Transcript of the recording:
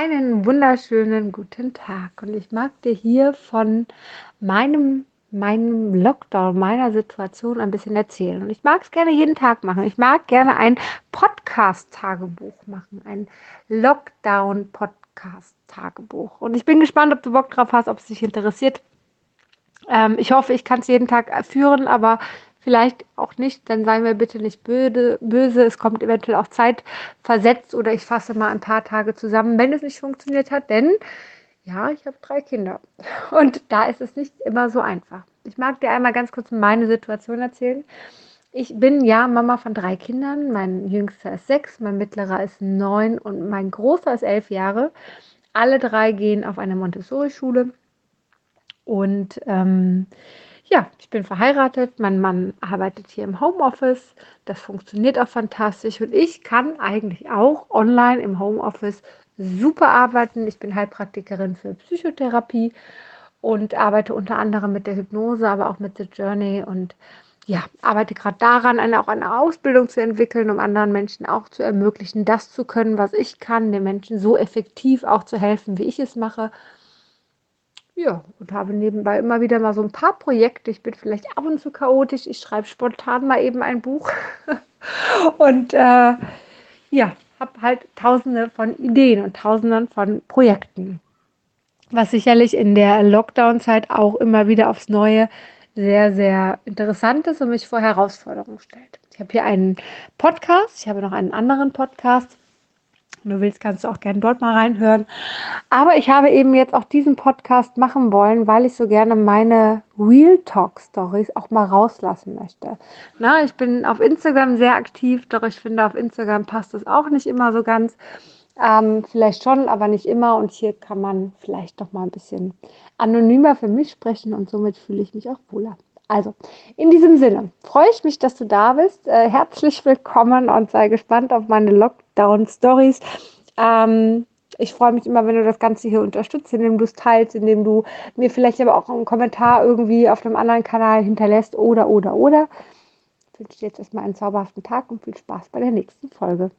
Einen wunderschönen guten Tag und ich mag dir hier von meinem, meinem Lockdown, meiner Situation ein bisschen erzählen. Und ich mag es gerne jeden Tag machen. Ich mag gerne ein Podcast-Tagebuch machen, ein Lockdown-Podcast-Tagebuch. Und ich bin gespannt, ob du Bock drauf hast, ob es dich interessiert. Ähm, ich hoffe, ich kann es jeden Tag führen, aber vielleicht auch nicht, dann seien wir bitte nicht böse, böse. Es kommt eventuell auch Zeit versetzt oder ich fasse mal ein paar Tage zusammen, wenn es nicht funktioniert hat, denn ja, ich habe drei Kinder und da ist es nicht immer so einfach. Ich mag dir einmal ganz kurz meine Situation erzählen. Ich bin ja Mama von drei Kindern. Mein jüngster ist sechs, mein mittlerer ist neun und mein großer ist elf Jahre. Alle drei gehen auf eine Montessori-Schule und ähm, ja, ich bin verheiratet, mein Mann arbeitet hier im Homeoffice, das funktioniert auch fantastisch und ich kann eigentlich auch online im Homeoffice super arbeiten. Ich bin Heilpraktikerin für Psychotherapie und arbeite unter anderem mit der Hypnose, aber auch mit The Journey und ja, arbeite gerade daran, eine, auch eine Ausbildung zu entwickeln, um anderen Menschen auch zu ermöglichen, das zu können, was ich kann, den Menschen so effektiv auch zu helfen, wie ich es mache. Ja, und habe nebenbei immer wieder mal so ein paar Projekte. Ich bin vielleicht ab und zu chaotisch. Ich schreibe spontan mal eben ein Buch. und äh, ja, habe halt tausende von Ideen und tausenden von Projekten. Was sicherlich in der Lockdown-Zeit auch immer wieder aufs Neue sehr, sehr interessant ist und mich vor Herausforderungen stellt. Ich habe hier einen Podcast. Ich habe noch einen anderen Podcast wenn du willst, kannst du auch gerne dort mal reinhören. Aber ich habe eben jetzt auch diesen Podcast machen wollen, weil ich so gerne meine Real Talk Stories auch mal rauslassen möchte. Na, ich bin auf Instagram sehr aktiv, doch ich finde, auf Instagram passt es auch nicht immer so ganz. Ähm, vielleicht schon, aber nicht immer. Und hier kann man vielleicht noch mal ein bisschen anonymer für mich sprechen und somit fühle ich mich auch wohler. Also, in diesem Sinne freue ich mich, dass du da bist. Äh, herzlich willkommen und sei gespannt auf meine Lockdown-Stories. Ähm, ich freue mich immer, wenn du das Ganze hier unterstützt, indem du es teilst, indem du mir vielleicht aber auch einen Kommentar irgendwie auf einem anderen Kanal hinterlässt oder, oder, oder. Ich wünsche dir jetzt erstmal einen zauberhaften Tag und viel Spaß bei der nächsten Folge.